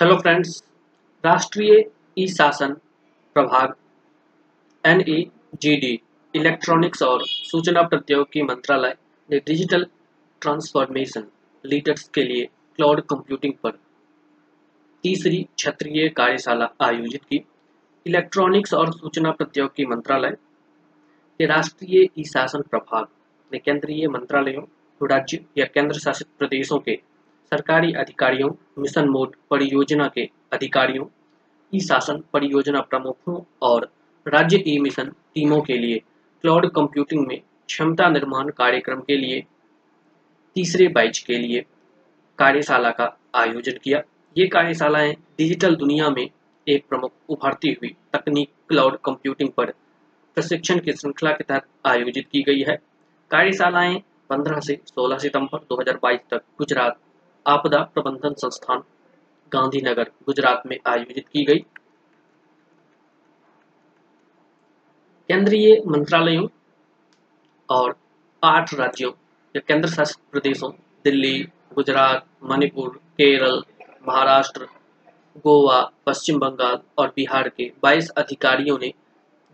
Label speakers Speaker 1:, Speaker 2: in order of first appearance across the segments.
Speaker 1: Hello friends राष्ट्रीय e शासन प्रभाग एन इलेक्ट्रॉनिक्स और सूचना प्रौद्योगिकी मंत्रालय ने डिजिटल ट्रांसफॉर्मेशन लीडर्स के लिए क्लाउड कंप्यूटिंग पर तीसरी क्षेत्रीय कार्यशाला आयोजित की। इलेक्ट्रॉनिक्स और सूचना प्रौद्योगिकी मंत्रालय के राष्ट्रीय ई शासन प्रभाग ने केंद्रीय मंत्रालयों, राज्य या केंद्र शासित प्रदेशों के सरकारी अधिकारियों, मिशन मोड परियोजना के अधिकारियों ई शासन परियोजना प्रमुखों और राज्य ई मिशन टीमों के लिए क्लाउड कंप्यूटिंग में क्षमता निर्माण कार्यक्रम के लिए, तीसरे बैच के लिए कार्यशाला का आयोजन किया। ये कार्यशालाएँ डिजिटल दुनिया में एक प्रमुख उभरती हुई तकनीक क्लाउड कंप्यूटिंग पर प्रशिक्षण की श्रृंखला के तहत आयोजित की गई है। कार्यशालाएँ 15 से 16 सितंबर 2022 तक गुजरात आपदा प्रबंधन संस्थान गांधीनगर, गुजरात में आयोजित की गई। केंद्रीय मंत्रालयों और आठ राज्यों या केंद्र शासित प्रदेशों, दिल्ली, गुजरात, मणिपुर, केरल, महाराष्ट्र, गोवा, पश्चिम बंगाल और बिहार के 22 अधिकारियों ने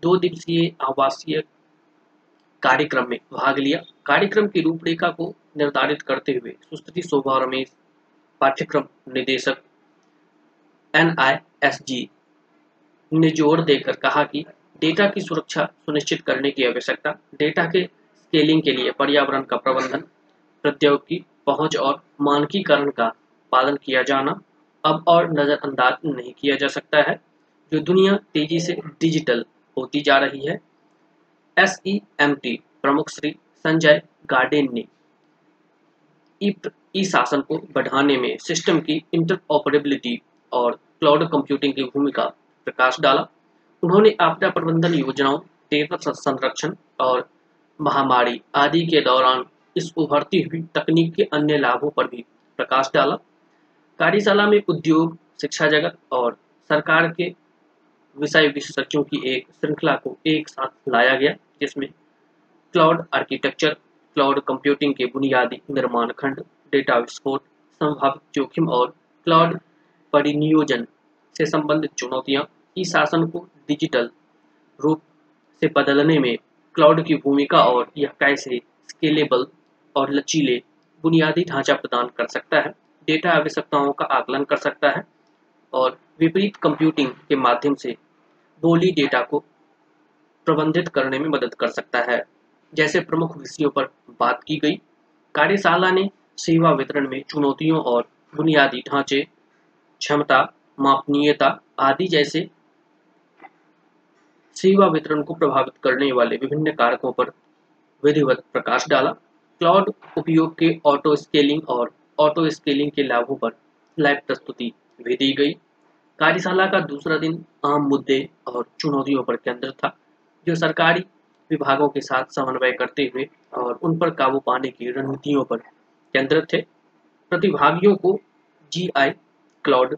Speaker 1: दो दिवसीय आवासीय कार्यक्रम में भाग लिया। कार्यक्रम की रूपरेखा को निर्धारित करते हुए सुश्री शोभा रमेश पाठ्यक्रम निदेशक एनआईएसजी ने ज़ोर देकर कहा कि डेटा की सुरक्षा सुनिश्चित करने की आवश्यकता, डेटा के स्केलिंग के लिए पर्यावरण का प्रबंधन, प्रौद्योगिकी पहुँच और मानकीकरण का पालन किया जाना अब और नजरअंदाज नहीं किया जा सकता है। जो दुनिया तेज़ी से डिजिटल होती जा रही है एस प्रमुख श्री संजय गार्डेन ने ई शासन को बढ़ाने में सिस्टम की इंटरऑपरेबिलिटी और क्लाउड कंप्यूटिंग की भूमिका प्रकाश डाला। उन्होंने आपदा प्रबंधन योजनाओं डेटा संरक्षण और महामारी आदि के दौरान इस उभरती हुई तकनीक के अन्य लाभों पर भी प्रकाश डाला। कार्यशाला में उद्योग, शिक्षा जगत और सरकार के विषय विशेषज्ञों की एक श्रृंखला को एक साथ लाया गया, जिसमें क्लाउड आर्किटेक्चर क्लाउड कंप्यूटिंग के बुनियादी निर्माण खंड डेटा विस्फोट, संभावित जोखिम और क्लाउड परिनियोजन से संबंधित चुनौतियाँ ई शासन को डिजिटल रूप से बदलने में क्लाउड की भूमिका और यह कैसे स्केलेबल और लचीले बुनियादी ढांचा प्रदान कर सकता है, डेटा आवश्यकताओं का आकलन कर सकता है और विपरीत कंप्यूटिंग के माध्यम से बोली डेटा को प्रबंधित करने में मदद कर सकता है। जैसे प्रमुख विषयों पर बात की गई, कार्यशाला ने सेवा वितरण में चुनौतियों और बुनियादी ढांचे, क्षमता, मापनीयता आदि जैसे सेवा वितरण को प्रभावित करने वाले विभिन्न कारकों पर विधिवत प्रकाश डाला। क्लाउड उपयोग के ऑटो स्केलिंग और ऑटो स्केलिंग के लाभों पर लाइव प्रस्तुति भी दी गई। कार्यशाला का दूसरा दिन आम मुद्दे और चुनौतियों पर केंद्रित था, जो सरकारी विभागों के साथ समन्वय करते हुए और उन पर काबू पाने की रणनीतियों पर केंद्रित थे। प्रतिभागियों को जीआई क्लाउड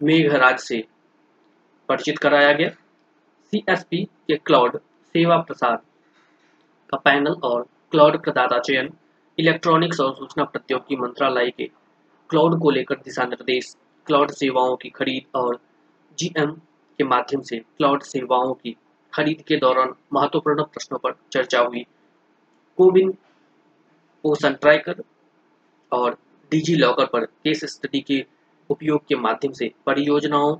Speaker 1: मेघराज से परिचित कराया गया। सीएसपी के क्लाउड सेवा प्रसार का पैनल और क्लाउड प्रदाता चयन, इलेक्ट्रॉनिक्स और सूचना प्रौद्योगिकी मंत्रालय के क्लाउड को लेकर दिशा निर्देश क्लाउड सेवाओं की खरीद और जीएम के माध्यम से क्लाउड सेवाओं की खरीद के दौरान महत्वपूर्ण प्रश्नों पर चर्चा हुई। कोविन ओशन ट्रैकर और डिजी लॉकर पर केस स्टडी के उपयोग के माध्यम से परियोजनाओं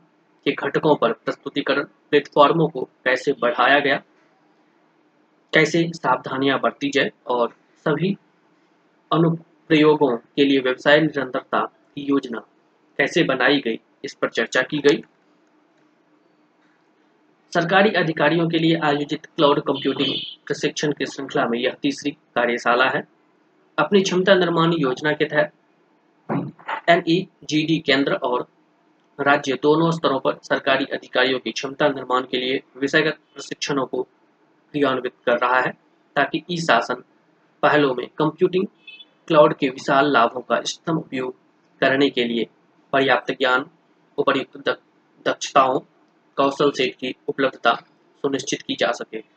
Speaker 1: के घटकों पर प्रस्तुतिकरण प्लेटफॉर्मों को कैसे बढ़ाया गया, कैसे सावधानियाँ बरती जाए और सभी अनुप्रयोगों के लिए व्यवसाय निरंतरता की योजना कैसे बनाई गई, इस पर चर्चा की गई। सरकारी अधिकारियों के लिए आयोजित क्लाउड कंप्यूटिंग प्रशिक्षण की श्रृंखला में यह तीसरी कार्यशाला है। अपनी क्षमता निर्माण योजना के तहत एनईजीडी केंद्र और राज्य दोनों स्तरों पर सरकारी अधिकारियों की क्षमता निर्माण के लिए विषयगत प्रशिक्षणों को क्रियान्वित कर रहा है, ताकि ई शासन पहलों में कंप्यूटिंग क्लाउड के विशाल लाभों का इष्टतम उपयोग करने के लिए पर्याप्त ज्ञान, उपयुक्त दक्षताओं, कौशल सेट की उपलब्धता सुनिश्चित की जा सके।